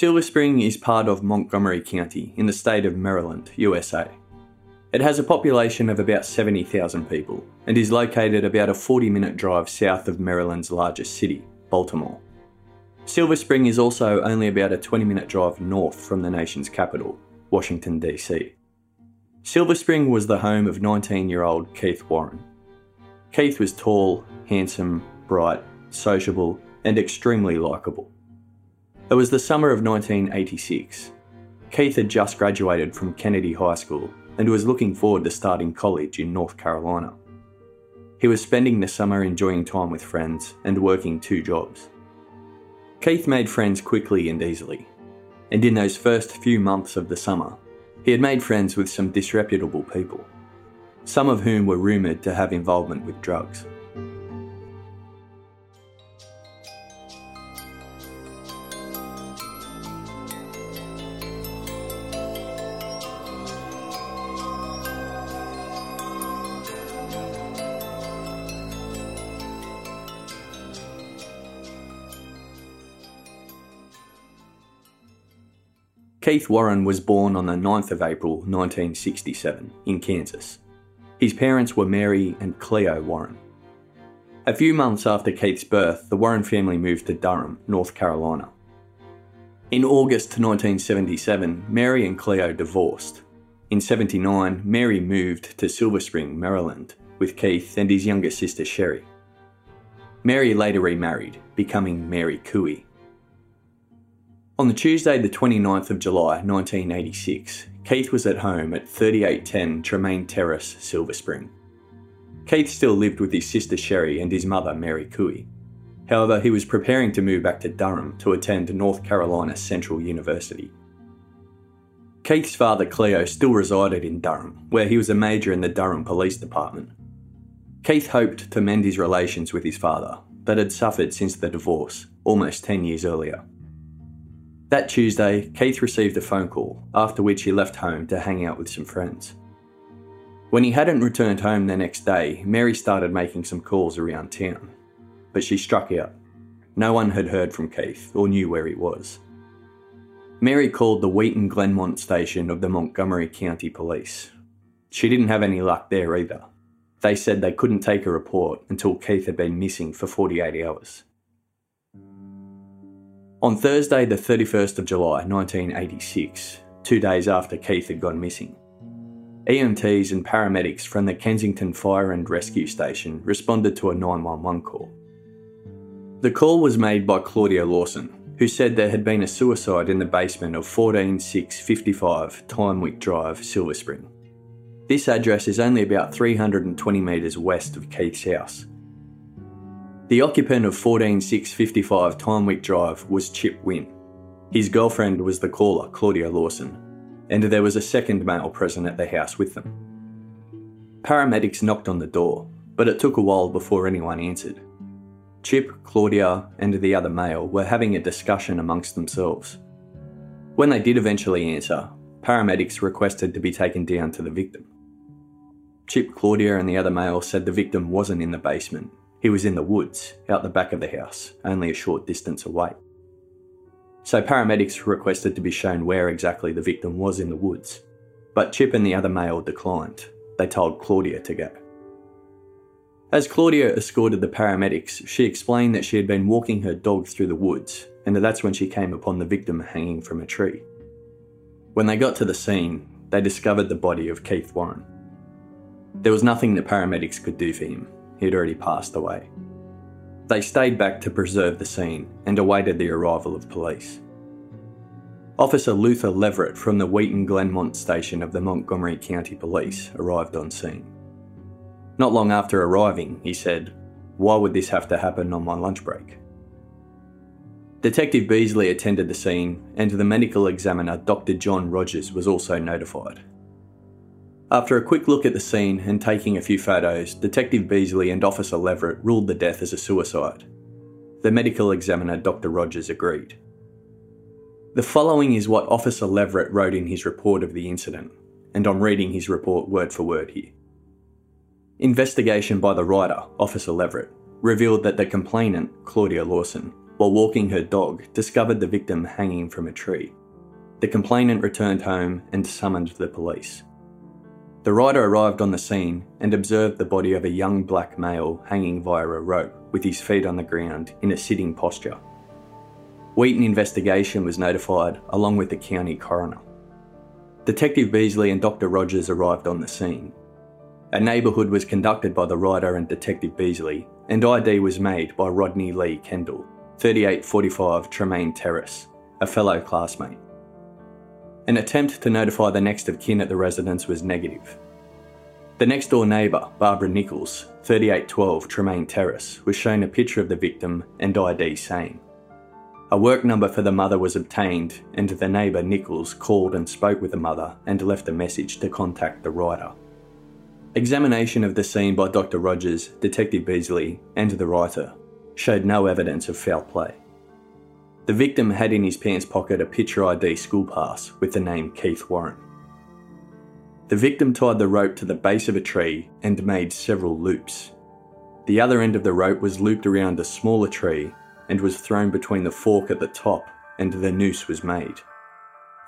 Silver Spring is part of Montgomery County in the state of Maryland, USA. It has a population of about 70,000 people and is located about a 40 minute drive south of Maryland's largest city, Baltimore. Silver Spring is also only about a 20 minute drive north from the nation's capital, Washington, D.C. Silver Spring was the home of 19 year old Keith Warren. Keith was tall, handsome, bright, sociable, and extremely likeable. It was the summer of 1986. Keith had just graduated from Kennedy High School and was looking forward to starting college in North Carolina. He was spending the summer enjoying time with friends and working two jobs. Keith made friends quickly and easily, and in those first few months of the summer, he had made friends with some disreputable people, some of whom were rumoured to have involvement with drugs. Keith Warren was born on the 9th of April 1967 in Kansas. His parents were Mary and Cleo Warren. A few months after Keith's birth, the Warren family moved to Durham, North Carolina. In August 1977, Mary and Cleo divorced. In 79, Mary moved to Silver Spring, Maryland, with Keith and his younger sister Sherry. Mary later remarried, becoming Mary Cooey. On the Tuesday, the 29th of July 1986, Keith was at home at 3810 Tremaine Terrace, Silver Spring. Keith still lived with his sister Sherry and his mother Mary Cooey. However, he was preparing to move back to Durham to attend North Carolina Central University. Keith's father Cleo still resided in Durham, where he was a major in the Durham Police Department. Keith hoped to mend his relations with his father, that had suffered since the divorce, almost 10 years earlier. That Tuesday, Keith received a phone call, after which he left home to hang out with some friends. When he hadn't returned home the next day, Mary started making some calls around town, but she struck out. No one had heard from Keith or knew where he was. Mary called the Wheaton Glenmont station of the Montgomery County Police. She didn't have any luck there either. They said they couldn't take a report until Keith had been missing for 48 hours. On Thursday, the 31st of July 1986, two days after Keith had gone missing, EMTs and paramedics from the Kensington Fire and Rescue Station responded to a 911 call. The call was made by Claudia Lawson, who said there had been a suicide in the basement of 14655 Tynewick Drive, Silver Spring. This address is only about 320 metres west of Keith's house the occupant of 14655 Tynewick Drive was Chip Wynn. His girlfriend was the caller, Claudia Lawson, and there was a second male present at the house with them. Paramedics knocked on the door, but it took a while before anyone answered. Chip, Claudia, and the other male were having a discussion amongst themselves. When they did eventually answer, paramedics requested to be taken down to the victim. Chip, Claudia, and the other male said the victim wasn't in the basement he was in the woods, out the back of the house, only a short distance away. So paramedics requested to be shown where exactly the victim was in the woods, but Chip and the other male declined. They told Claudia to go. As Claudia escorted the paramedics, she explained that she had been walking her dog through the woods and that that's when she came upon the victim hanging from a tree. When they got to the scene, they discovered the body of Keith Warren. There was nothing the paramedics could do for him, he had already passed away. They stayed back to preserve the scene and awaited the arrival of police. Officer Luther Leverett from the Wheaton Glenmont station of the Montgomery County Police arrived on scene. Not long after arriving, he said, Why would this have to happen on my lunch break? Detective Beasley attended the scene, and the medical examiner Dr. John Rogers was also notified. After a quick look at the scene and taking a few photos, Detective Beasley and Officer Leverett ruled the death as a suicide. The medical examiner, Dr. Rogers, agreed. The following is what Officer Leverett wrote in his report of the incident, and I'm reading his report word for word here. Investigation by the writer, Officer Leverett, revealed that the complainant, Claudia Lawson, while walking her dog, discovered the victim hanging from a tree. The complainant returned home and summoned the police. The rider arrived on the scene and observed the body of a young black male hanging via a rope with his feet on the ground in a sitting posture. Wheaton investigation was notified along with the county coroner. Detective Beasley and Dr. Rogers arrived on the scene. A neighbourhood was conducted by the rider and Detective Beasley, and ID was made by Rodney Lee Kendall, 3845 Tremaine Terrace, a fellow classmate. An attempt to notify the next of kin at the residence was negative. The next door neighbour, Barbara Nichols, 3812 Tremaine Terrace, was shown a picture of the victim and ID same. A work number for the mother was obtained, and the neighbour Nichols called and spoke with the mother and left a message to contact the writer. Examination of the scene by Dr. Rogers, Detective Beasley, and the writer showed no evidence of foul play. The victim had in his pants pocket a picture ID school pass with the name Keith Warren. The victim tied the rope to the base of a tree and made several loops. The other end of the rope was looped around a smaller tree and was thrown between the fork at the top and the noose was made.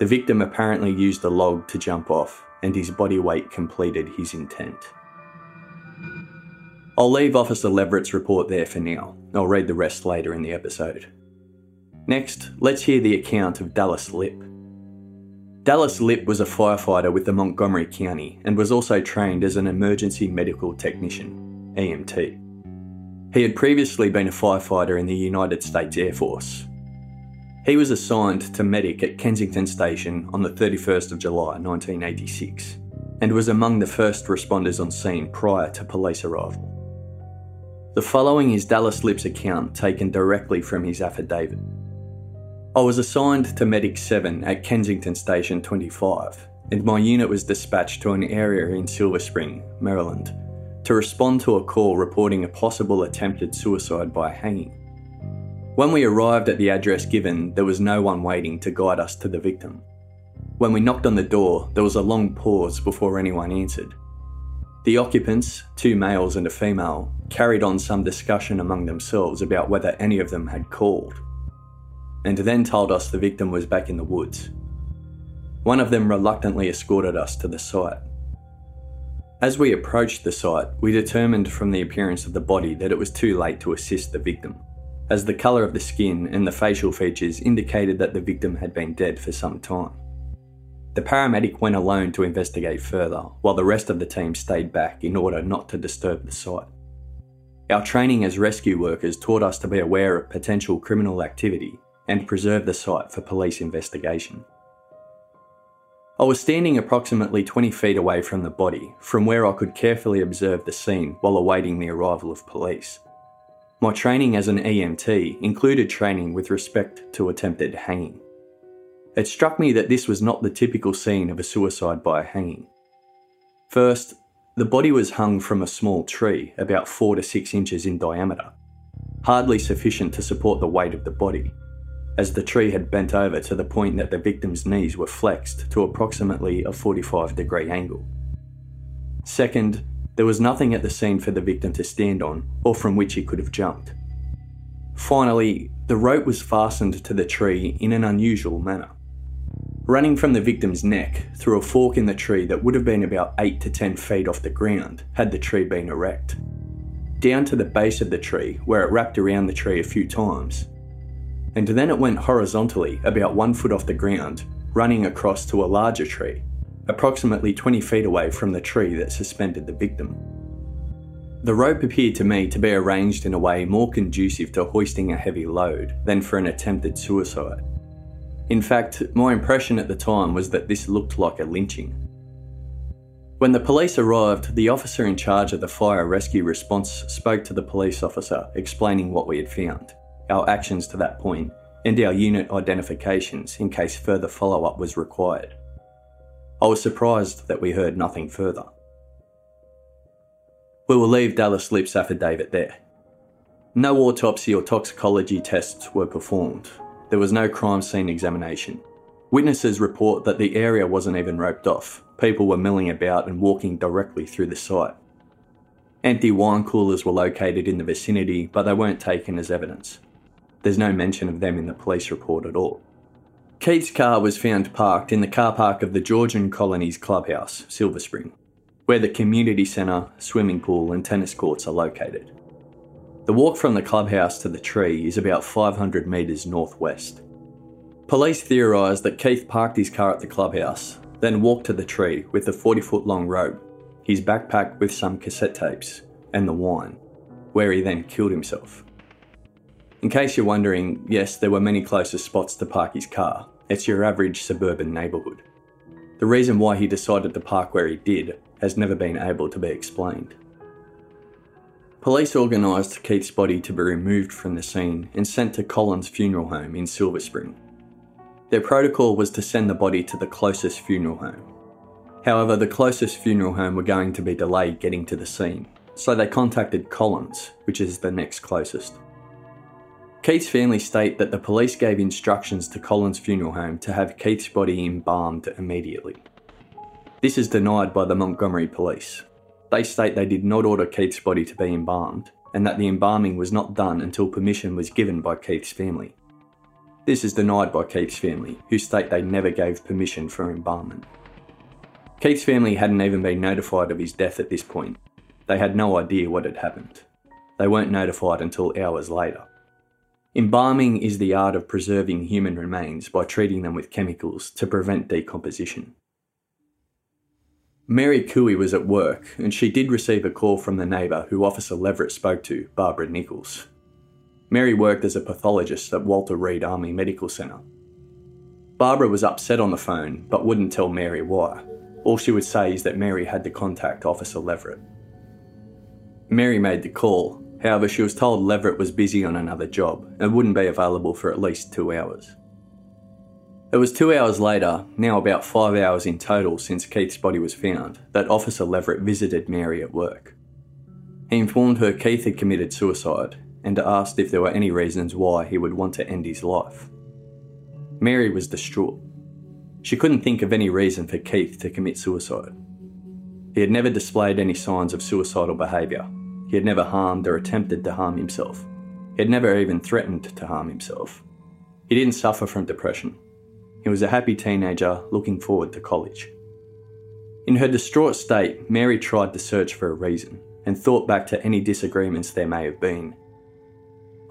The victim apparently used the log to jump off and his body weight completed his intent. I'll leave Officer Leverett's report there for now. I'll read the rest later in the episode. Next, let's hear the account of Dallas Lipp. Dallas Lipp was a firefighter with the Montgomery County and was also trained as an emergency medical technician, EMT. He had previously been a firefighter in the United States Air Force. He was assigned to medic at Kensington Station on the 31st of July 1986 and was among the first responders on scene prior to police arrival. The following is Dallas Lipp's account taken directly from his affidavit. I was assigned to Medic 7 at Kensington Station 25, and my unit was dispatched to an area in Silver Spring, Maryland, to respond to a call reporting a possible attempted suicide by hanging. When we arrived at the address given, there was no one waiting to guide us to the victim. When we knocked on the door, there was a long pause before anyone answered. The occupants, two males and a female, carried on some discussion among themselves about whether any of them had called and then told us the victim was back in the woods. One of them reluctantly escorted us to the site. As we approached the site, we determined from the appearance of the body that it was too late to assist the victim, as the colour of the skin and the facial features indicated that the victim had been dead for some time. The paramedic went alone to investigate further, while the rest of the team stayed back in order not to disturb the site. Our training as rescue workers taught us to be aware of potential criminal activity and preserve the site for police investigation. I was standing approximately 20 feet away from the body, from where I could carefully observe the scene while awaiting the arrival of police. My training as an EMT included training with respect to attempted hanging. It struck me that this was not the typical scene of a suicide by hanging. First, the body was hung from a small tree about 4 to 6 inches in diameter, hardly sufficient to support the weight of the body as the tree had bent over to the point that the victim's knees were flexed to approximately a 45 degree angle. Second, there was nothing at the scene for the victim to stand on or from which he could have jumped. Finally, the rope was fastened to the tree in an unusual manner. Running from the victim's neck through a fork in the tree that would have been about 8 to 10 feet off the ground had the tree been erect. Down to the base of the tree, where it wrapped around the tree a few times, and then it went horizontally about one foot off the ground, running across to a larger tree, approximately 20 feet away from the tree that suspended the victim. The rope appeared to me to be arranged in a way more conducive to hoisting a heavy load than for an attempted suicide. In fact, my impression at the time was that this looked like a lynching. When the police arrived, the officer in charge of the fire rescue response spoke to the police officer, explaining what we had found our actions to that point, and our unit identifications in case further follow up was required. I was surprised that we heard nothing further. We will leave Dallas Lipp's affidavit there. No autopsy or toxicology tests were performed. There was no crime scene examination. Witnesses report that the area wasn't even roped off. People were milling about and walking directly through the site. Empty wine coolers were located in the vicinity, but they weren't taken as evidence. There's no mention of them in the police report at all. Keith's car was found parked in the car park of the Georgian Colonies Clubhouse, Silver Spring, where the community centre, swimming pool, and tennis courts are located. The walk from the clubhouse to the tree is about 500 metres northwest. Police theorise that Keith parked his car at the clubhouse, then walked to the tree with the 40 foot long rope, his backpack with some cassette tapes, and the wine, where he then killed himself. In case you're wondering, yes, there were many closer spots to park his car. It's your average suburban neighbourhood. The reason why he decided to park where he did has never been able to be explained. Police organised Keith's body to be removed from the scene and sent to Collins Funeral Home in Silver Spring. Their protocol was to send the body to the closest funeral home. However, the closest funeral home were going to be delayed getting to the scene, so they contacted Collins, which is the next closest. Keith's family state that the police gave instructions to Collins Funeral Home to have Keith's body embalmed immediately. This is denied by the Montgomery police, they state they did not order Keith's body to be embalmed, and that the embalming was not done until permission was given by Keith's family. This is denied by Keith's family, who state they never gave permission for embalmment. Keith's family hadn't even been notified of his death at this point. They had no idea what had happened. They weren't notified until hours later. Embalming is the art of preserving human remains by treating them with chemicals to prevent decomposition. Mary Cooey was at work, and she did receive a call from the neighbour who Officer Leverett spoke to, Barbara Nichols. Mary worked as a pathologist at Walter Reed Army Medical Centre. Barbara was upset on the phone, but wouldn't tell Mary why. All she would say is that Mary had to contact Officer Leverett. Mary made the call, however, she was told Leverett was busy on another job and wouldn't be available for at least two hours. It was two hours later, now about five hours in total since Keith's body was found, that Officer Leverett visited Mary at work. He informed her Keith had committed suicide and asked if there were any reasons why he would want to end his life. Mary was distraught. She couldn't think of any reason for Keith to commit suicide. He had never displayed any signs of suicidal behaviour. He had never harmed or attempted to harm himself. He had never even threatened to harm himself. He didn't suffer from depression he was a happy teenager looking forward to college. In her distraught state, Mary tried to search for a reason and thought back to any disagreements there may have been.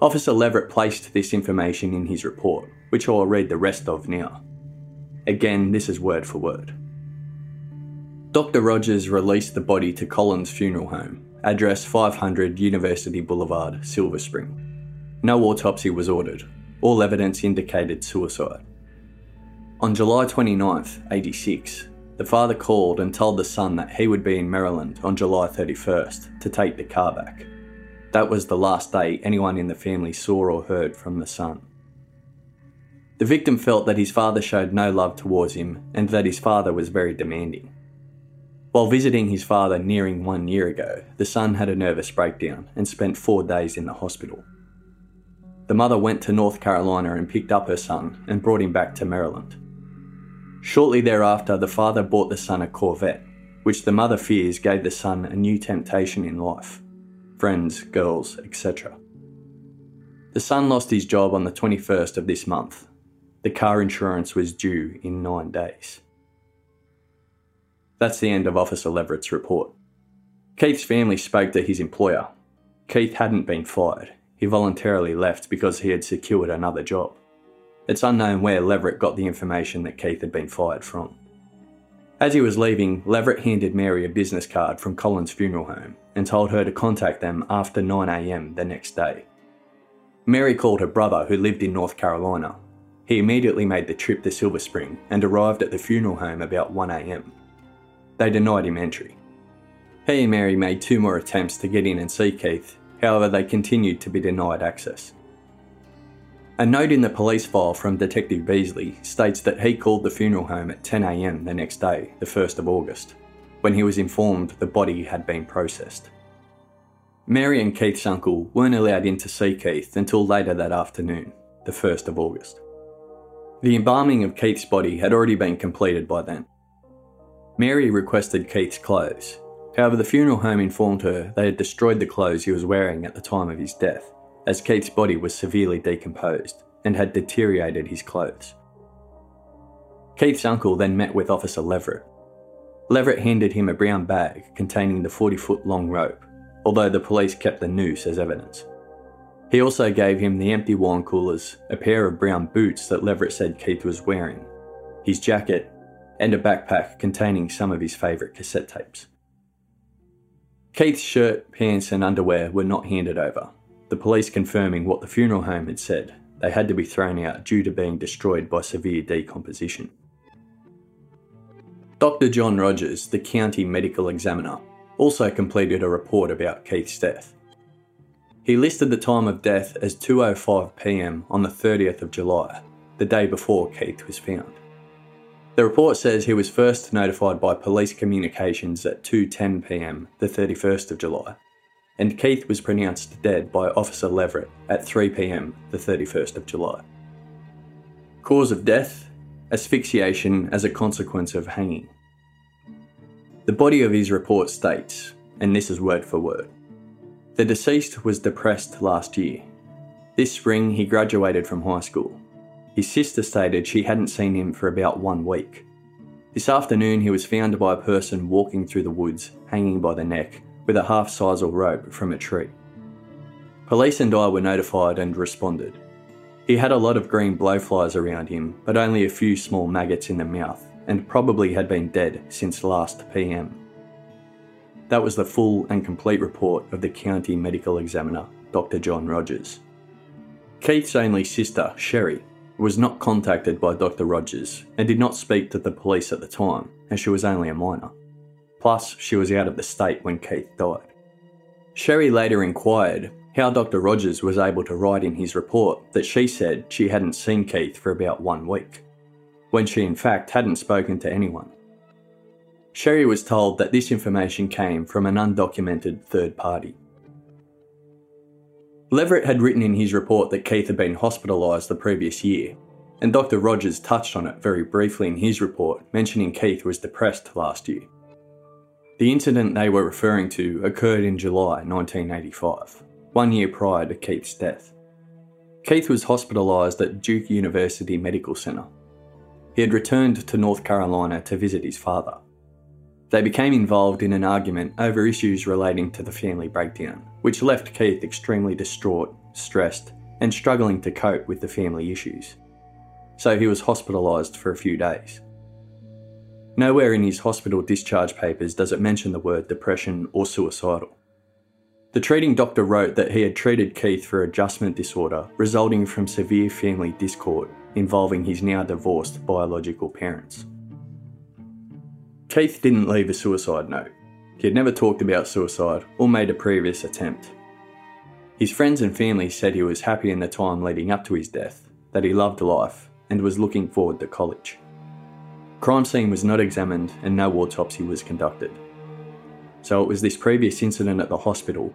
Officer Leverett placed this information in his report, which I'll read the rest of now. Again, this is word for word. Dr. Rogers released the body to Collins Funeral Home, address 500 University Boulevard, Silver Spring. No autopsy was ordered. All evidence indicated suicide. On July 29, 86, the father called and told the son that he would be in Maryland on July 31st to take the car back. That was the last day anyone in the family saw or heard from the son. The victim felt that his father showed no love towards him and that his father was very demanding. While visiting his father nearing one year ago, the son had a nervous breakdown and spent four days in the hospital. The mother went to North Carolina and picked up her son and brought him back to Maryland. Shortly thereafter, the father bought the son a Corvette, which the mother fears gave the son a new temptation in life friends, girls, etc. The son lost his job on the 21st of this month. The car insurance was due in nine days. That's the end of Officer Leverett's report. Keith's family spoke to his employer. Keith hadn't been fired, he voluntarily left because he had secured another job. It's unknown where Leverett got the information that Keith had been fired from. As he was leaving, Leverett handed Mary a business card from Collins Funeral Home and told her to contact them after 9am the next day. Mary called her brother, who lived in North Carolina. He immediately made the trip to Silver Spring and arrived at the funeral home about 1am. They denied him entry. He and Mary made two more attempts to get in and see Keith, however, they continued to be denied access. A note in the police file from Detective Beasley states that he called the funeral home at 10am the next day, the 1st of August, when he was informed the body had been processed. Mary and Keith's uncle weren't allowed in to see Keith until later that afternoon, the 1st of August. The embalming of Keith's body had already been completed by then. Mary requested Keith's clothes. However, the funeral home informed her they had destroyed the clothes he was wearing at the time of his death as Keith's body was severely decomposed and had deteriorated his clothes. Keith's uncle then met with Officer Leverett. Leverett handed him a brown bag containing the 40 foot long rope, although the police kept the noose as evidence. He also gave him the empty wine coolers, a pair of brown boots that Leverett said Keith was wearing, his jacket, and a backpack containing some of his favourite cassette tapes. Keith's shirt, pants, and underwear were not handed over, the police confirming what the funeral home had said they had to be thrown out due to being destroyed by severe decomposition. Dr. John Rogers, the county medical examiner, also completed a report about Keith's death. He listed the time of death as 2:05 p.m. on the 30th of July, the day before Keith was found. The report says he was first notified by police communications at 2:10 p.m. the 31st of July, and Keith was pronounced dead by Officer Leverett at 3 pm the 31st of July. Cause of death asphyxiation as a consequence of hanging. The body of his report states, and this is word for word the deceased was depressed last year. This spring, he graduated from high school. His sister stated she hadn't seen him for about one week. This afternoon, he was found by a person walking through the woods, hanging by the neck, with a half sisal rope from a tree. Police and I were notified and responded. He had a lot of green blowflies around him, but only a few small maggots in the mouth, and probably had been dead since last PM. That was the full and complete report of the county medical examiner, Dr. John Rogers. Keith's only sister, Sherry, was not contacted by Dr. Rogers and did not speak to the police at the time, as she was only a minor. Plus, she was out of the state when Keith died. Sherry later inquired how Dr. Rogers was able to write in his report that she said she hadn't seen Keith for about one week, when she in fact hadn't spoken to anyone. Sherry was told that this information came from an undocumented third party. Leverett had written in his report that Keith had been hospitalised the previous year, and Dr. Rogers touched on it very briefly in his report, mentioning Keith was depressed last year. The incident they were referring to occurred in July 1985, one year prior to Keith's death. Keith was hospitalised at Duke University Medical Center. He had returned to North Carolina to visit his father. They became involved in an argument over issues relating to the family breakdown, which left Keith extremely distraught, stressed, and struggling to cope with the family issues. So he was hospitalised for a few days. Nowhere in his hospital discharge papers does it mention the word depression or suicidal. The treating doctor wrote that he had treated Keith for adjustment disorder resulting from severe family discord involving his now divorced biological parents. Keith didn't leave a suicide note. He had never talked about suicide or made a previous attempt. His friends and family said he was happy in the time leading up to his death, that he loved life, and was looking forward to college. Crime scene was not examined and no autopsy was conducted. So it was this previous incident at the hospital,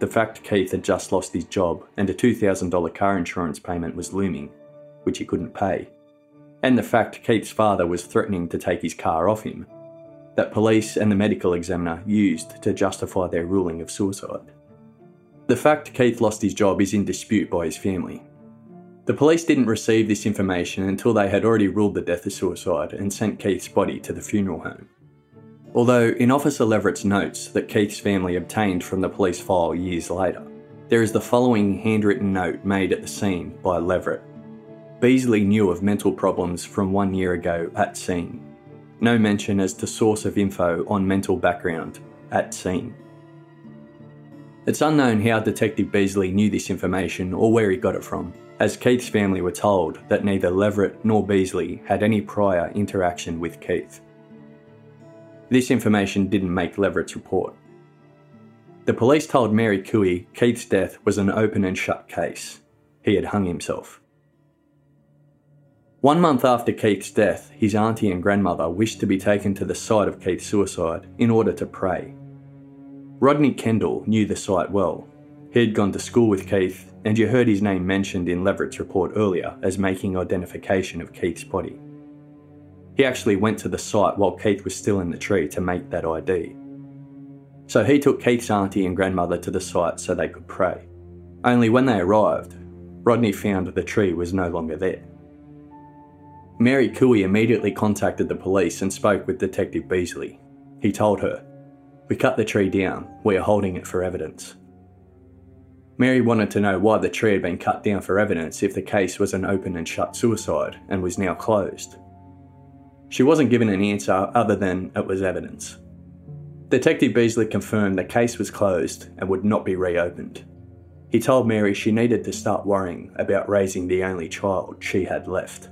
the fact Keith had just lost his job and a $2,000 car insurance payment was looming, which he couldn't pay, and the fact Keith's father was threatening to take his car off him that police and the medical examiner used to justify their ruling of suicide. The fact Keith lost his job is in dispute by his family. The police didn't receive this information until they had already ruled the death a suicide and sent Keith's body to the funeral home. Although, in Officer Leverett's notes that Keith's family obtained from the police file years later, there is the following handwritten note made at the scene by Leverett. Beasley knew of mental problems from one year ago at scene no mention as to source of info on mental background at scene. It's unknown how Detective Beasley knew this information or where he got it from, as Keith's family were told that neither Leverett nor Beasley had any prior interaction with Keith. This information didn't make Leverett's report. The police told Mary Cooey Keith's death was an open and shut case. He had hung himself. One month after Keith's death, his auntie and grandmother wished to be taken to the site of Keith's suicide in order to pray. Rodney Kendall knew the site well. He had gone to school with Keith, and you heard his name mentioned in Leverett's report earlier as making identification of Keith's body. He actually went to the site while Keith was still in the tree to make that ID. So he took Keith's auntie and grandmother to the site so they could pray. Only when they arrived, Rodney found the tree was no longer there. Mary Cooey immediately contacted the police and spoke with Detective Beasley. He told her, We cut the tree down, we are holding it for evidence. Mary wanted to know why the tree had been cut down for evidence if the case was an open and shut suicide and was now closed. She wasn't given an answer other than it was evidence. Detective Beasley confirmed the case was closed and would not be reopened. He told Mary she needed to start worrying about raising the only child she had left.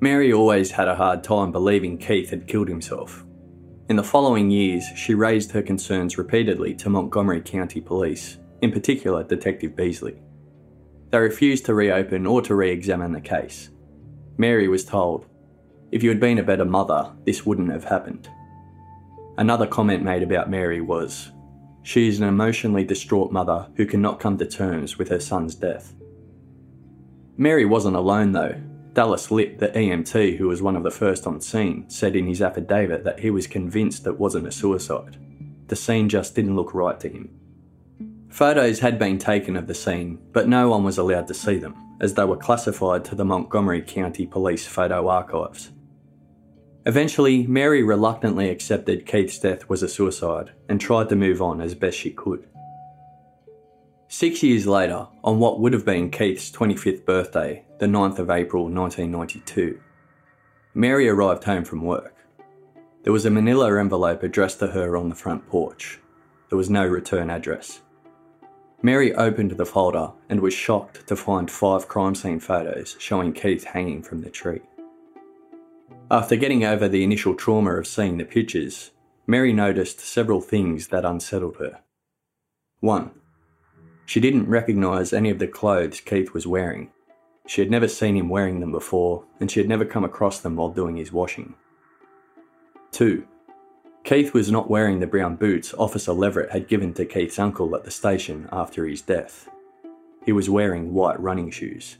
Mary always had a hard time believing Keith had killed himself. In the following years, she raised her concerns repeatedly to Montgomery County Police, in particular Detective Beasley. They refused to reopen or to re examine the case. Mary was told, If you had been a better mother, this wouldn't have happened. Another comment made about Mary was, She is an emotionally distraught mother who cannot come to terms with her son's death. Mary wasn't alone though, Dallas Lipp, the EMT who was one of the first on scene, said in his affidavit that he was convinced it wasn't a suicide. The scene just didn't look right to him. Photos had been taken of the scene, but no one was allowed to see them, as they were classified to the Montgomery County Police Photo Archives. Eventually, Mary reluctantly accepted Keith's death was a suicide and tried to move on as best she could. Six years later, on what would have been Keith's 25th birthday, the 9th of April 1992, Mary arrived home from work. There was a manila envelope addressed to her on the front porch. There was no return address. Mary opened the folder and was shocked to find five crime scene photos showing Keith hanging from the tree. After getting over the initial trauma of seeing the pictures, Mary noticed several things that unsettled her. 1. She didn't recognise any of the clothes Keith was wearing. She had never seen him wearing them before, and she had never come across them while doing his washing. 2. Keith was not wearing the brown boots Officer Leverett had given to Keith's uncle at the station after his death. He was wearing white running shoes.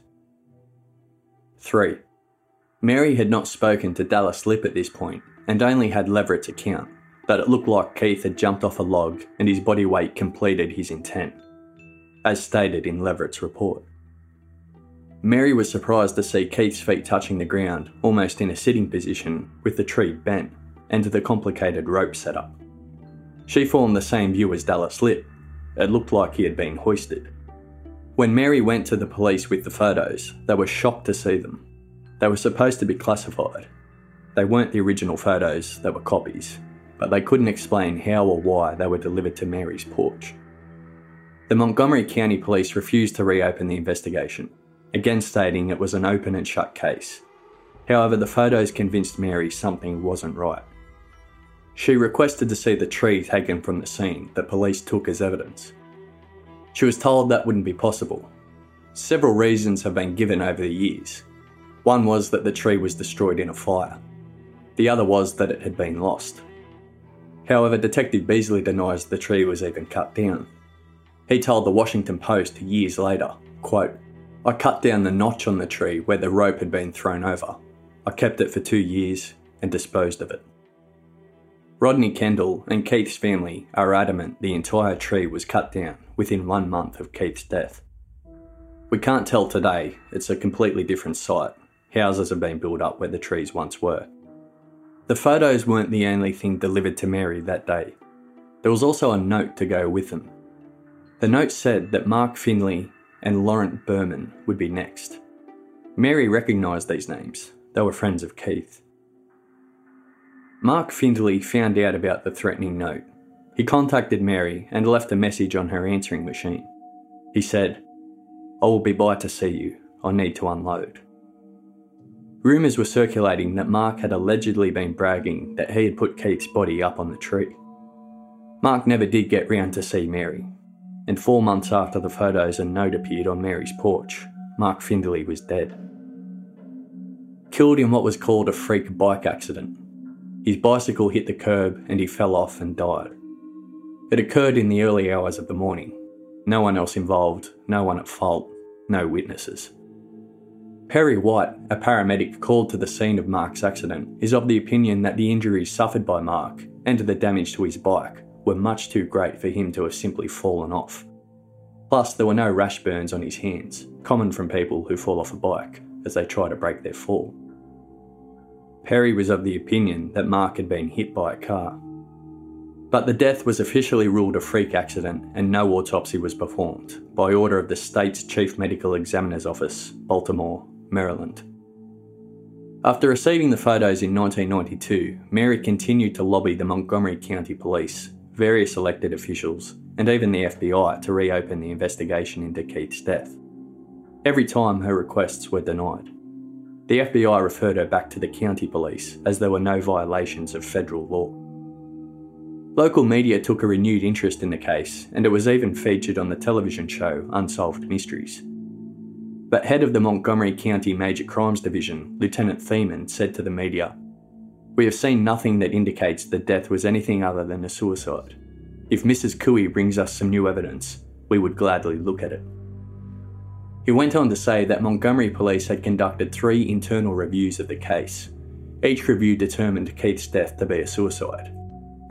3. Mary had not spoken to Dallas Lipp at this point and only had Leverett's account, but it looked like Keith had jumped off a log and his body weight completed his intent as stated in Leverett's report. Mary was surprised to see Keith's feet touching the ground, almost in a sitting position, with the tree bent, and the complicated rope setup. She formed the same view as Dallas Lipp. It looked like he had been hoisted. When Mary went to the police with the photos, they were shocked to see them. They were supposed to be classified. They weren't the original photos, they were copies, but they couldn't explain how or why they were delivered to Mary's porch. The Montgomery County Police refused to reopen the investigation, again stating it was an open and shut case. However, the photos convinced Mary something wasn't right. She requested to see the tree taken from the scene that police took as evidence. She was told that wouldn't be possible. Several reasons have been given over the years. One was that the tree was destroyed in a fire. The other was that it had been lost. However, Detective Beasley denies the tree was even cut down. He told the Washington Post years later, quote, I cut down the notch on the tree where the rope had been thrown over. I kept it for two years and disposed of it. Rodney Kendall and Keith's family are adamant the entire tree was cut down within one month of Keith's death. We can't tell today, it's a completely different site. Houses have been built up where the trees once were. The photos weren't the only thing delivered to Mary that day. There was also a note to go with them. The note said that Mark Findley and Laurent Berman would be next. Mary recognised these names, they were friends of Keith. Mark Findley found out about the threatening note. He contacted Mary and left a message on her answering machine. He said, I will be by to see you. I need to unload. Rumours were circulating that Mark had allegedly been bragging that he had put Keith's body up on the tree. Mark never did get round to see Mary, and four months after the photos, a note appeared on Mary's porch. Mark Findley was dead. Killed in what was called a freak bike accident. His bicycle hit the curb and he fell off and died. It occurred in the early hours of the morning. No one else involved, no one at fault, no witnesses. Perry White, a paramedic called to the scene of Mark's accident, is of the opinion that the injuries suffered by Mark and the damage to his bike were much too great for him to have simply fallen off. Plus, there were no rash burns on his hands, common from people who fall off a bike as they try to break their fall. Perry was of the opinion that Mark had been hit by a car. But the death was officially ruled a freak accident and no autopsy was performed by order of the state's Chief Medical Examiner's Office, Baltimore, Maryland. After receiving the photos in 1992, Mary continued to lobby the Montgomery County Police, various elected officials, and even the FBI to reopen the investigation into Keith's death. Every time her requests were denied. The FBI referred her back to the county police as there were no violations of federal law. Local media took a renewed interest in the case, and it was even featured on the television show Unsolved Mysteries. But head of the Montgomery County Major Crimes Division, Lieutenant Thiemann, said to the media, We have seen nothing that indicates that death was anything other than a suicide. If Mrs. Cooey brings us some new evidence, we would gladly look at it. He went on to say that Montgomery police had conducted three internal reviews of the case. Each review determined Keith's death to be a suicide.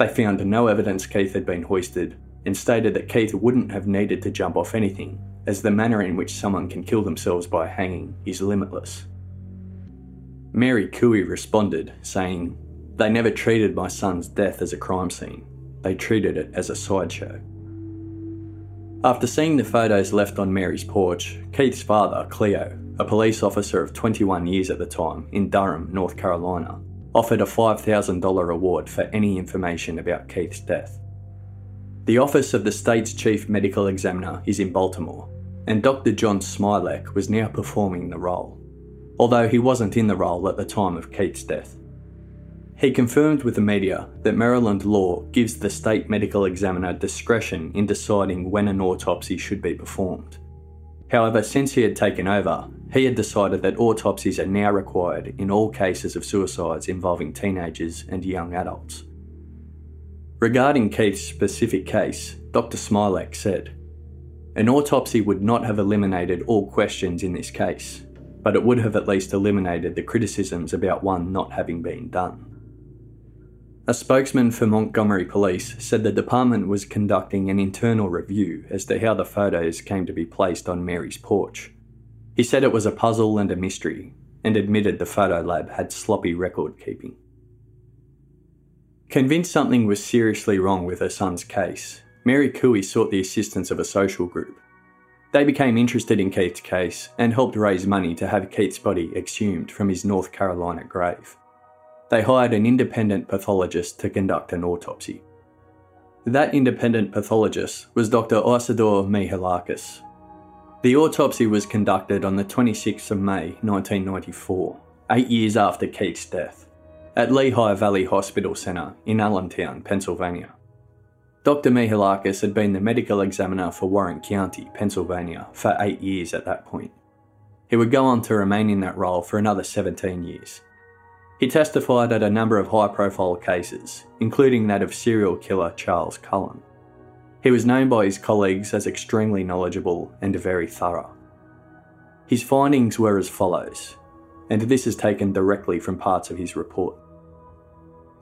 They found no evidence Keith had been hoisted and stated that Keith wouldn't have needed to jump off anything as the manner in which someone can kill themselves by hanging is limitless. Mary Cooey responded, saying, They never treated my son's death as a crime scene, they treated it as a sideshow. After seeing the photos left on Mary's porch, Keith's father, Cleo, a police officer of 21 years at the time in Durham, North Carolina, offered a $5,000 reward for any information about Keith's death. The office of the state's chief medical examiner is in Baltimore, and Dr. John Smialek was now performing the role, although he wasn't in the role at the time of Keith's death. He confirmed with the media that Maryland law gives the state medical examiner discretion in deciding when an autopsy should be performed. However, since he had taken over, he had decided that autopsies are now required in all cases of suicides involving teenagers and young adults. Regarding Keith's specific case, Dr. Smialek said, an autopsy would not have eliminated all questions in this case, but it would have at least eliminated the criticisms about one not having been done. A spokesman for Montgomery Police said the department was conducting an internal review as to how the photos came to be placed on Mary's porch. He said it was a puzzle and a mystery, and admitted the photo lab had sloppy record keeping. Convinced something was seriously wrong with her son's case, Mary Cooey sought the assistance of a social group. They became interested in Keith's case and helped raise money to have Keith's body exhumed from his North Carolina grave. They hired an independent pathologist to conduct an autopsy. That independent pathologist was Dr. Isidore Mihalakis. The autopsy was conducted on the 26th of May 1994, eight years after Keith's death, at Lehigh Valley Hospital Center in Allentown, Pennsylvania. Dr. Mihalakis had been the medical examiner for Warren County, Pennsylvania, for eight years at that point. He would go on to remain in that role for another 17 years. He testified at a number of high profile cases, including that of serial killer Charles Cullen. He was known by his colleagues as extremely knowledgeable and very thorough. His findings were as follows, and this is taken directly from parts of his report.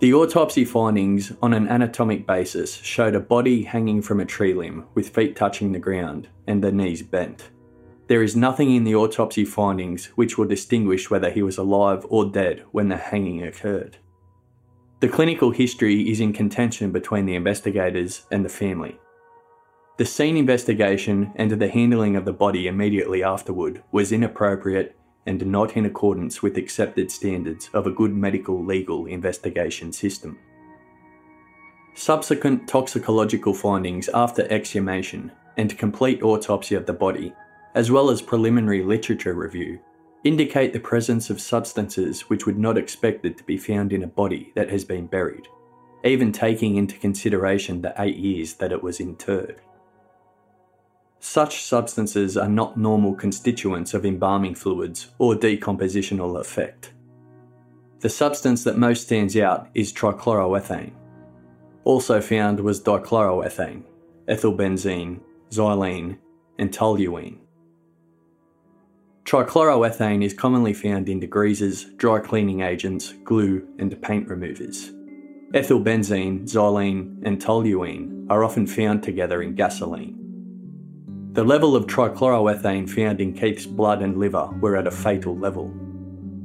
The autopsy findings on an anatomic basis showed a body hanging from a tree limb with feet touching the ground and the knees bent. There is nothing in the autopsy findings which will distinguish whether he was alive or dead when the hanging occurred. The clinical history is in contention between the investigators and the family. The scene investigation and the handling of the body immediately afterward was inappropriate and not in accordance with accepted standards of a good medical legal investigation system. Subsequent toxicological findings after exhumation and complete autopsy of the body, as well as preliminary literature review, indicate the presence of substances which would not expected to be found in a body that has been buried, even taking into consideration the eight years that it was interred. Such substances are not normal constituents of embalming fluids or decompositional effect. The substance that most stands out is trichloroethane. Also found was dichloroethane, ethylbenzene, xylene, and toluene. Trichloroethane is commonly found in degreasers, dry cleaning agents, glue, and paint removers. Ethylbenzene, xylene, and toluene are often found together in gasoline. The level of trichloroethane found in Keith's blood and liver were at a fatal level.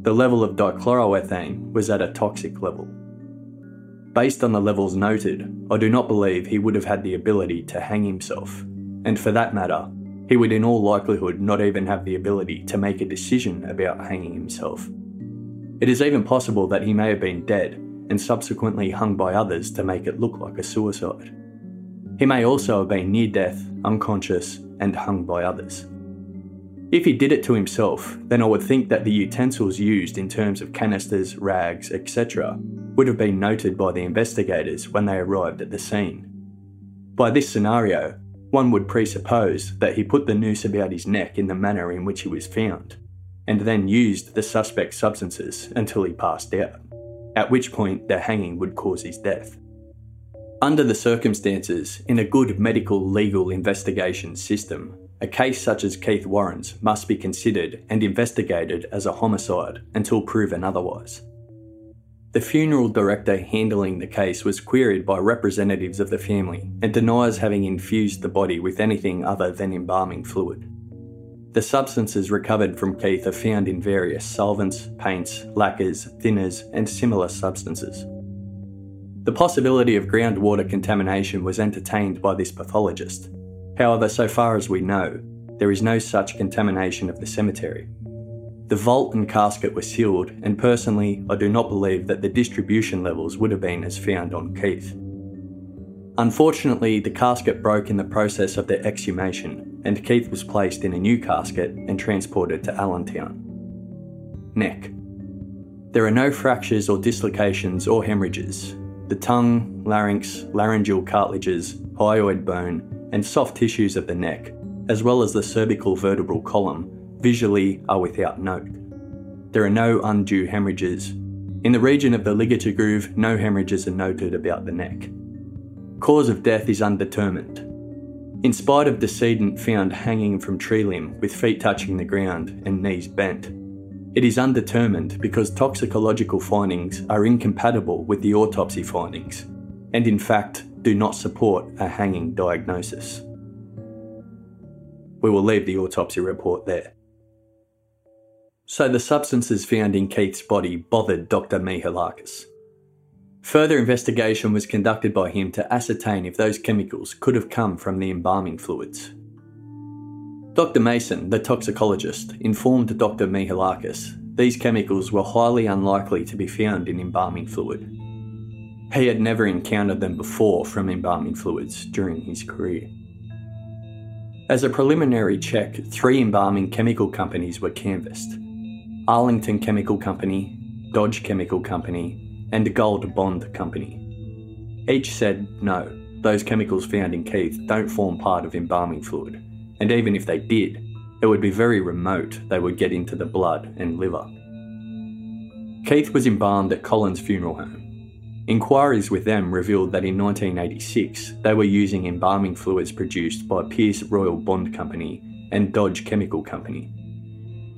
The level of dichloroethane was at a toxic level. Based on the levels noted, I do not believe he would have had the ability to hang himself, and for that matter, he would in all likelihood not even have the ability to make a decision about hanging himself. It is even possible that he may have been dead and subsequently hung by others to make it look like a suicide. He may also have been near death, unconscious, and hung by others. If he did it to himself, then I would think that the utensils used in terms of canisters, rags, etc., would have been noted by the investigators when they arrived at the scene. By this scenario, one would presuppose that he put the noose about his neck in the manner in which he was found, and then used the suspect's substances until he passed out, at which point the hanging would cause his death. Under the circumstances, in a good medical legal investigation system, a case such as Keith Warren's must be considered and investigated as a homicide until proven otherwise. The funeral director handling the case was queried by representatives of the family and denies having infused the body with anything other than embalming fluid. The substances recovered from Keith are found in various solvents, paints, lacquers, thinners, and similar substances. The possibility of groundwater contamination was entertained by this pathologist. However, so far as we know, there is no such contamination of the cemetery. The vault and casket were sealed, and personally, I do not believe that the distribution levels would have been as found on Keith. Unfortunately, the casket broke in the process of the exhumation, and Keith was placed in a new casket and transported to Allentown. Neck. There are no fractures or dislocations or hemorrhages. The tongue, larynx, laryngeal cartilages, hyoid bone, and soft tissues of the neck, as well as the cervical vertebral column, visually are without note. There are no undue hemorrhages. In the region of the ligature groove, no hemorrhages are noted about the neck. Cause of death is undetermined. In spite of decedent found hanging from tree limb with feet touching the ground and knees bent, it is undetermined because toxicological findings are incompatible with the autopsy findings, and in fact do not support a hanging diagnosis. We will leave the autopsy report there. So the substances found in Keith's body bothered Dr. Mihalakis. Further investigation was conducted by him to ascertain if those chemicals could have come from the embalming fluids. Dr. Mason, the toxicologist, informed Dr. Mihalakis these chemicals were highly unlikely to be found in embalming fluid. He had never encountered them before from embalming fluids during his career. As a preliminary check, three embalming chemical companies were canvassed Arlington Chemical Company, Dodge Chemical Company, and Gold Bond Company. Each said no, those chemicals found in Keith don't form part of embalming fluid, and even if they did, it would be very remote they would get into the blood and liver. Keith was embalmed at Collins Funeral Home. Inquiries with them revealed that in 1986 they were using embalming fluids produced by Pierce Royal Bond Company and Dodge Chemical Company.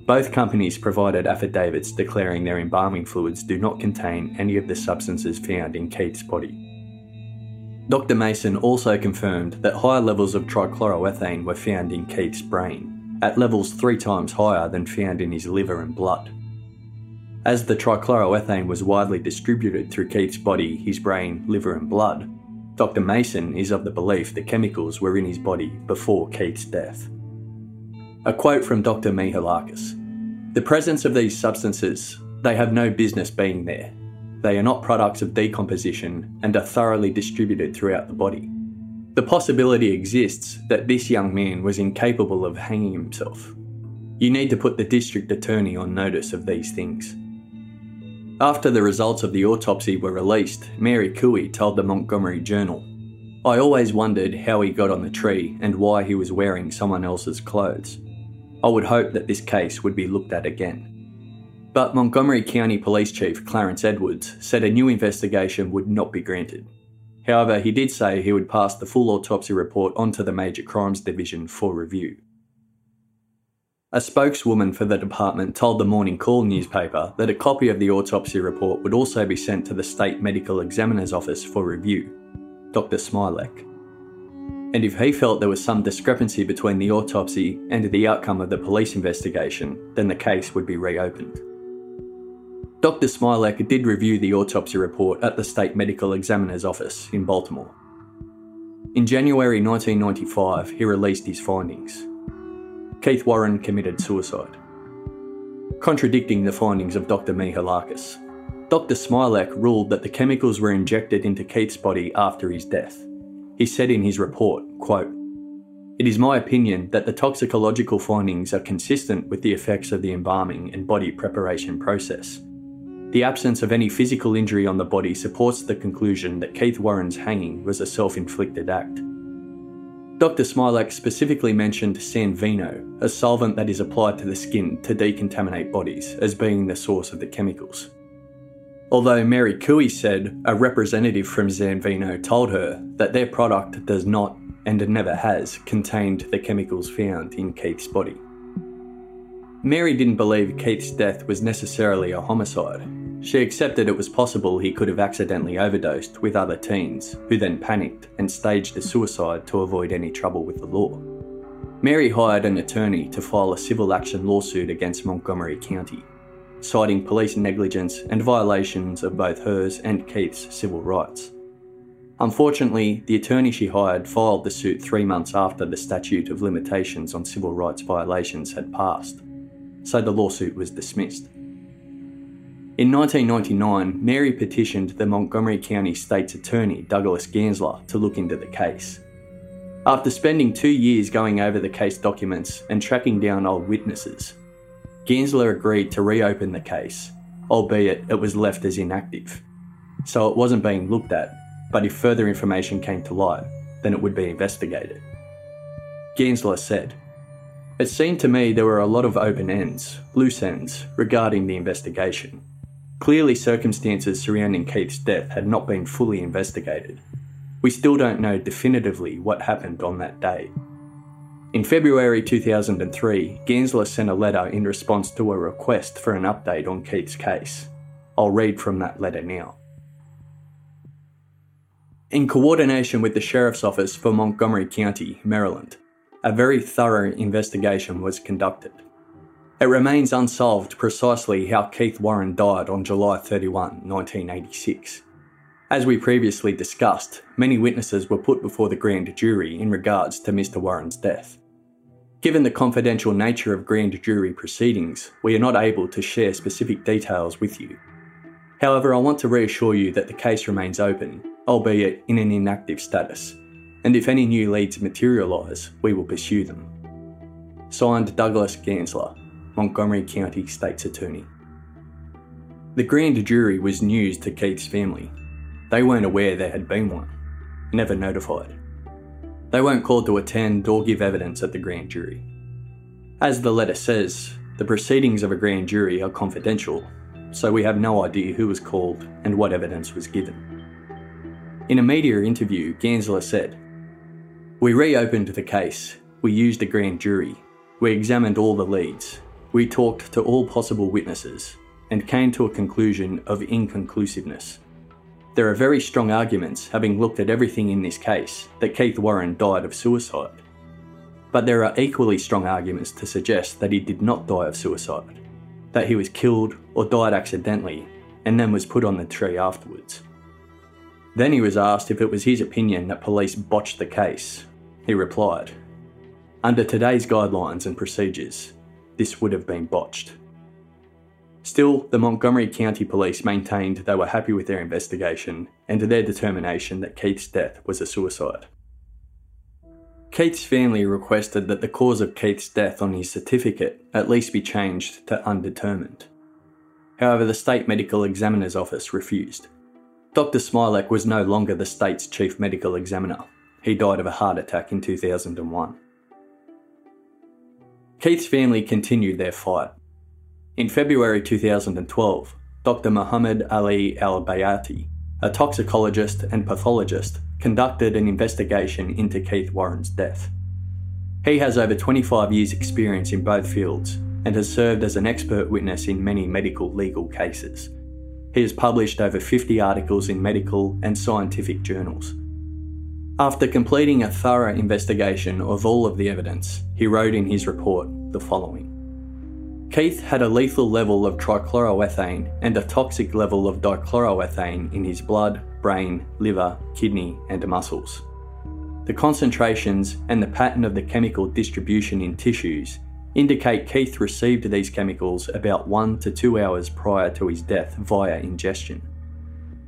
Both companies provided affidavits declaring their embalming fluids do not contain any of the substances found in Keith's body. Dr. Mason also confirmed that higher levels of trichloroethane were found in Keith's brain, at levels three times higher than found in his liver and blood. As the trichloroethane was widely distributed through Keith's body, his brain, liver, and blood, Dr. Mason is of the belief the chemicals were in his body before Keith's death. A quote from Dr. Mihalakis the presence of these substances, they have no business being there. They are not products of decomposition and are thoroughly distributed throughout the body. The possibility exists that this young man was incapable of hanging himself. You need to put the district attorney on notice of these things. After the results of the autopsy were released, Mary Cooey told the Montgomery Journal I always wondered how he got on the tree and why he was wearing someone else's clothes. I would hope that this case would be looked at again. But Montgomery County Police Chief Clarence Edwards said a new investigation would not be granted. However, he did say he would pass the full autopsy report onto the Major Crimes Division for review. A spokeswoman for the department told the Morning Call newspaper that a copy of the autopsy report would also be sent to the State Medical Examiner's Office for review. Dr. Smialek. and if he felt there was some discrepancy between the autopsy and the outcome of the police investigation, then the case would be reopened. Dr. Smialek did review the autopsy report at the State Medical Examiner's Office in Baltimore. In January 1995, he released his findings. Keith Warren committed suicide. Contradicting the findings of Dr. Mihalakis, Dr. Smialek ruled that the chemicals were injected into Keith's body after his death. He said in his report, quote, It is my opinion that the toxicological findings are consistent with the effects of the embalming and body preparation process. The absence of any physical injury on the body supports the conclusion that Keith Warren's hanging was a self inflicted act. Dr. Smialek specifically mentioned Sanvino, a solvent that is applied to the skin to decontaminate bodies, as being the source of the chemicals. Although Mary Cooey said a representative from Sanvino told her that their product does not and never has contained the chemicals found in Keith's body. Mary didn't believe Keith's death was necessarily a homicide. She accepted it was possible he could have accidentally overdosed with other teens, who then panicked and staged a suicide to avoid any trouble with the law. Mary hired an attorney to file a civil action lawsuit against Montgomery County, citing police negligence and violations of both hers and Keith's civil rights. Unfortunately, the attorney she hired filed the suit three months after the statute of limitations on civil rights violations had passed, so the lawsuit was dismissed. In 1999, Mary petitioned the Montgomery County State's Attorney, Douglas Gansler, to look into the case. After spending two years going over the case documents and tracking down old witnesses, Gansler agreed to reopen the case, albeit it was left as inactive. So it wasn't being looked at, but if further information came to light, then it would be investigated. Gansler said, It seemed to me there were a lot of open ends, loose ends, regarding the investigation. Clearly, circumstances surrounding Keith's death had not been fully investigated. We still don't know definitively what happened on that day. In February 2003, Gansler sent a letter in response to a request for an update on Keith's case. I'll read from that letter now. In coordination with the Sheriff's Office for Montgomery County, Maryland, a very thorough investigation was conducted. It remains unsolved precisely how Keith Warren died on July 31, 1986. As we previously discussed, many witnesses were put before the grand jury in regards to Mr. Warren's death. Given the confidential nature of grand jury proceedings, we are not able to share specific details with you. However, I want to reassure you that the case remains open, albeit in an inactive status, and if any new leads materialise, we will pursue them. Signed Douglas Gansler, Montgomery County State's Attorney. The grand jury was news to Keith's family. They weren't aware there had been one, never notified. They weren't called to attend or give evidence at the grand jury. As the letter says, the proceedings of a grand jury are confidential, so we have no idea who was called and what evidence was given. In a media interview, Gansler said, We reopened the case, we used a grand jury, we examined all the leads, we talked to all possible witnesses, and came to a conclusion of inconclusiveness. There are very strong arguments, having looked at everything in this case, that Keith Warren died of suicide. But there are equally strong arguments to suggest that he did not die of suicide, that he was killed or died accidentally and then was put on the tree afterwards. Then he was asked if it was his opinion that police botched the case. He replied, Under today's guidelines and procedures, this would have been botched. Still, the Montgomery County Police maintained they were happy with their investigation and their determination that Keith's death was a suicide. Keith's family requested that the cause of Keith's death on his certificate at least be changed to undetermined. However, the State Medical Examiner's Office refused. Dr. Smialek was no longer the state's chief medical examiner. He died of a heart attack in 2001. Keith's family continued their fight, in February 2012, Dr. Muhammad Ali Al Bayati, a toxicologist and pathologist, conducted an investigation into Keith Warren's death. He has over 25 years' experience in both fields and has served as an expert witness in many medical legal cases. He has published over 50 articles in medical and scientific journals. After completing a thorough investigation of all of the evidence, he wrote in his report the following Keith had a lethal level of trichloroethane and a toxic level of dichloroethane in his blood, brain, liver, kidney, and muscles. The concentrations and the pattern of the chemical distribution in tissues indicate Keith received these chemicals about one to two hours prior to his death via ingestion,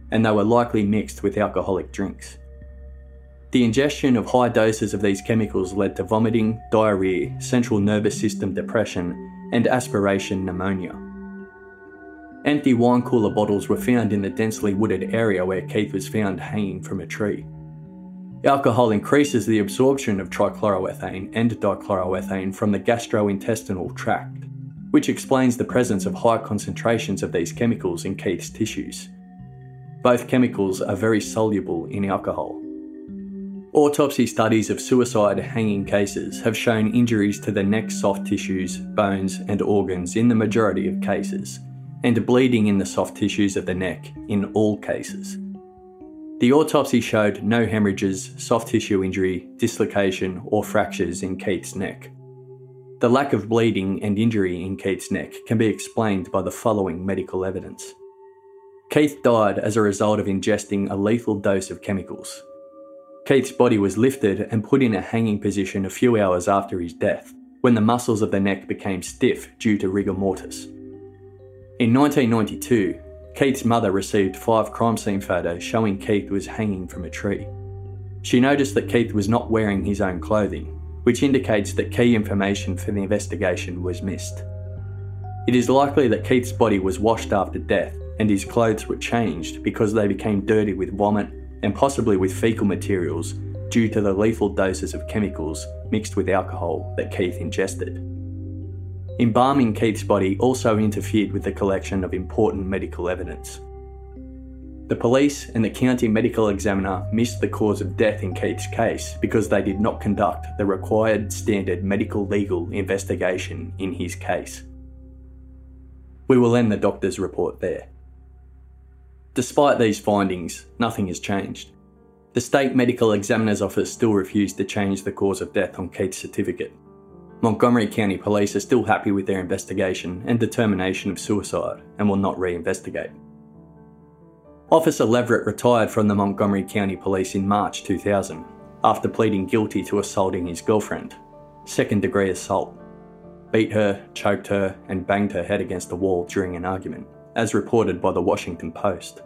and they were likely mixed with alcoholic drinks. The ingestion of high doses of these chemicals led to vomiting, diarrhea, central nervous system depression, and aspiration pneumonia. Empty wine cooler bottles were found in the densely wooded area where Keith was found hanging from a tree. Alcohol increases the absorption of trichloroethane and dichloroethane from the gastrointestinal tract, which explains the presence of high concentrations of these chemicals in Keith's tissues. Both chemicals are very soluble in alcohol. Autopsy studies of suicide hanging cases have shown injuries to the neck soft tissues, bones, and organs in the majority of cases, and bleeding in the soft tissues of the neck in all cases. The autopsy showed no hemorrhages, soft tissue injury, dislocation, or fractures in Keith's neck. The lack of bleeding and injury in Keith's neck can be explained by the following medical evidence. Keith died as a result of ingesting a lethal dose of chemicals. Keith's body was lifted and put in a hanging position a few hours after his death, when the muscles of the neck became stiff due to rigor mortis. In 1992, Keith's mother received five crime scene photos showing Keith was hanging from a tree. She noticed that Keith was not wearing his own clothing, which indicates that key information for the investigation was missed. It is likely that Keith's body was washed after death and his clothes were changed because they became dirty with vomit and possibly with fecal materials due to the lethal doses of chemicals mixed with alcohol that Keith ingested. Embalming Keith's body also interfered with the collection of important medical evidence. The police and the county medical examiner missed the cause of death in Keith's case because they did not conduct the required standard medical legal investigation in his case. We will end the doctor's report there. Despite these findings, nothing has changed. The State Medical Examiner's Office still refused to change the cause of death on Keith's certificate. Montgomery County Police are still happy with their investigation and determination of suicide and will not re-investigate. Officer Leverett retired from the Montgomery County Police in March 2000 after pleading guilty to assaulting his girlfriend, second degree assault. Beat her, choked her, and banged her head against the wall during an argument, as reported by the Washington Post.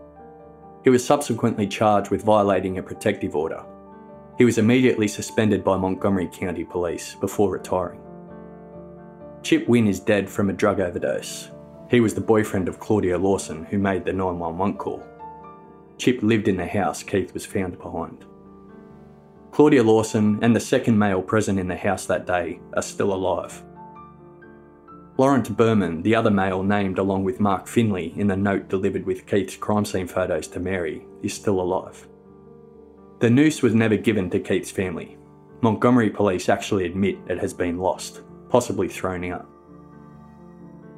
He was subsequently charged with violating a protective order. He was immediately suspended by Montgomery County Police before retiring. Chip Wynn is dead from a drug overdose. He was the boyfriend of Claudia Lawson, who made the 911 call. Chip lived in the house Keith was found behind. Claudia Lawson and the second male present in the house that day are still alive. Laurent Berman, the other male named along with Mark Findley in the note delivered with Keith's crime scene photos to Mary, is still alive. The noose was never given to Keith's family. Montgomery police actually admit it has been lost possibly thrown out.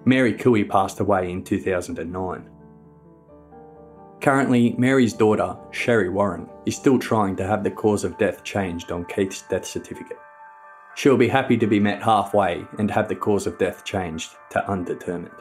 Mary Cooey passed away in 2009. Currently, Mary's daughter, Sherry Warren, is still trying to have the cause of death changed on Keith's death certificate. She'll be happy to be met halfway and have the cause of death changed to undetermined.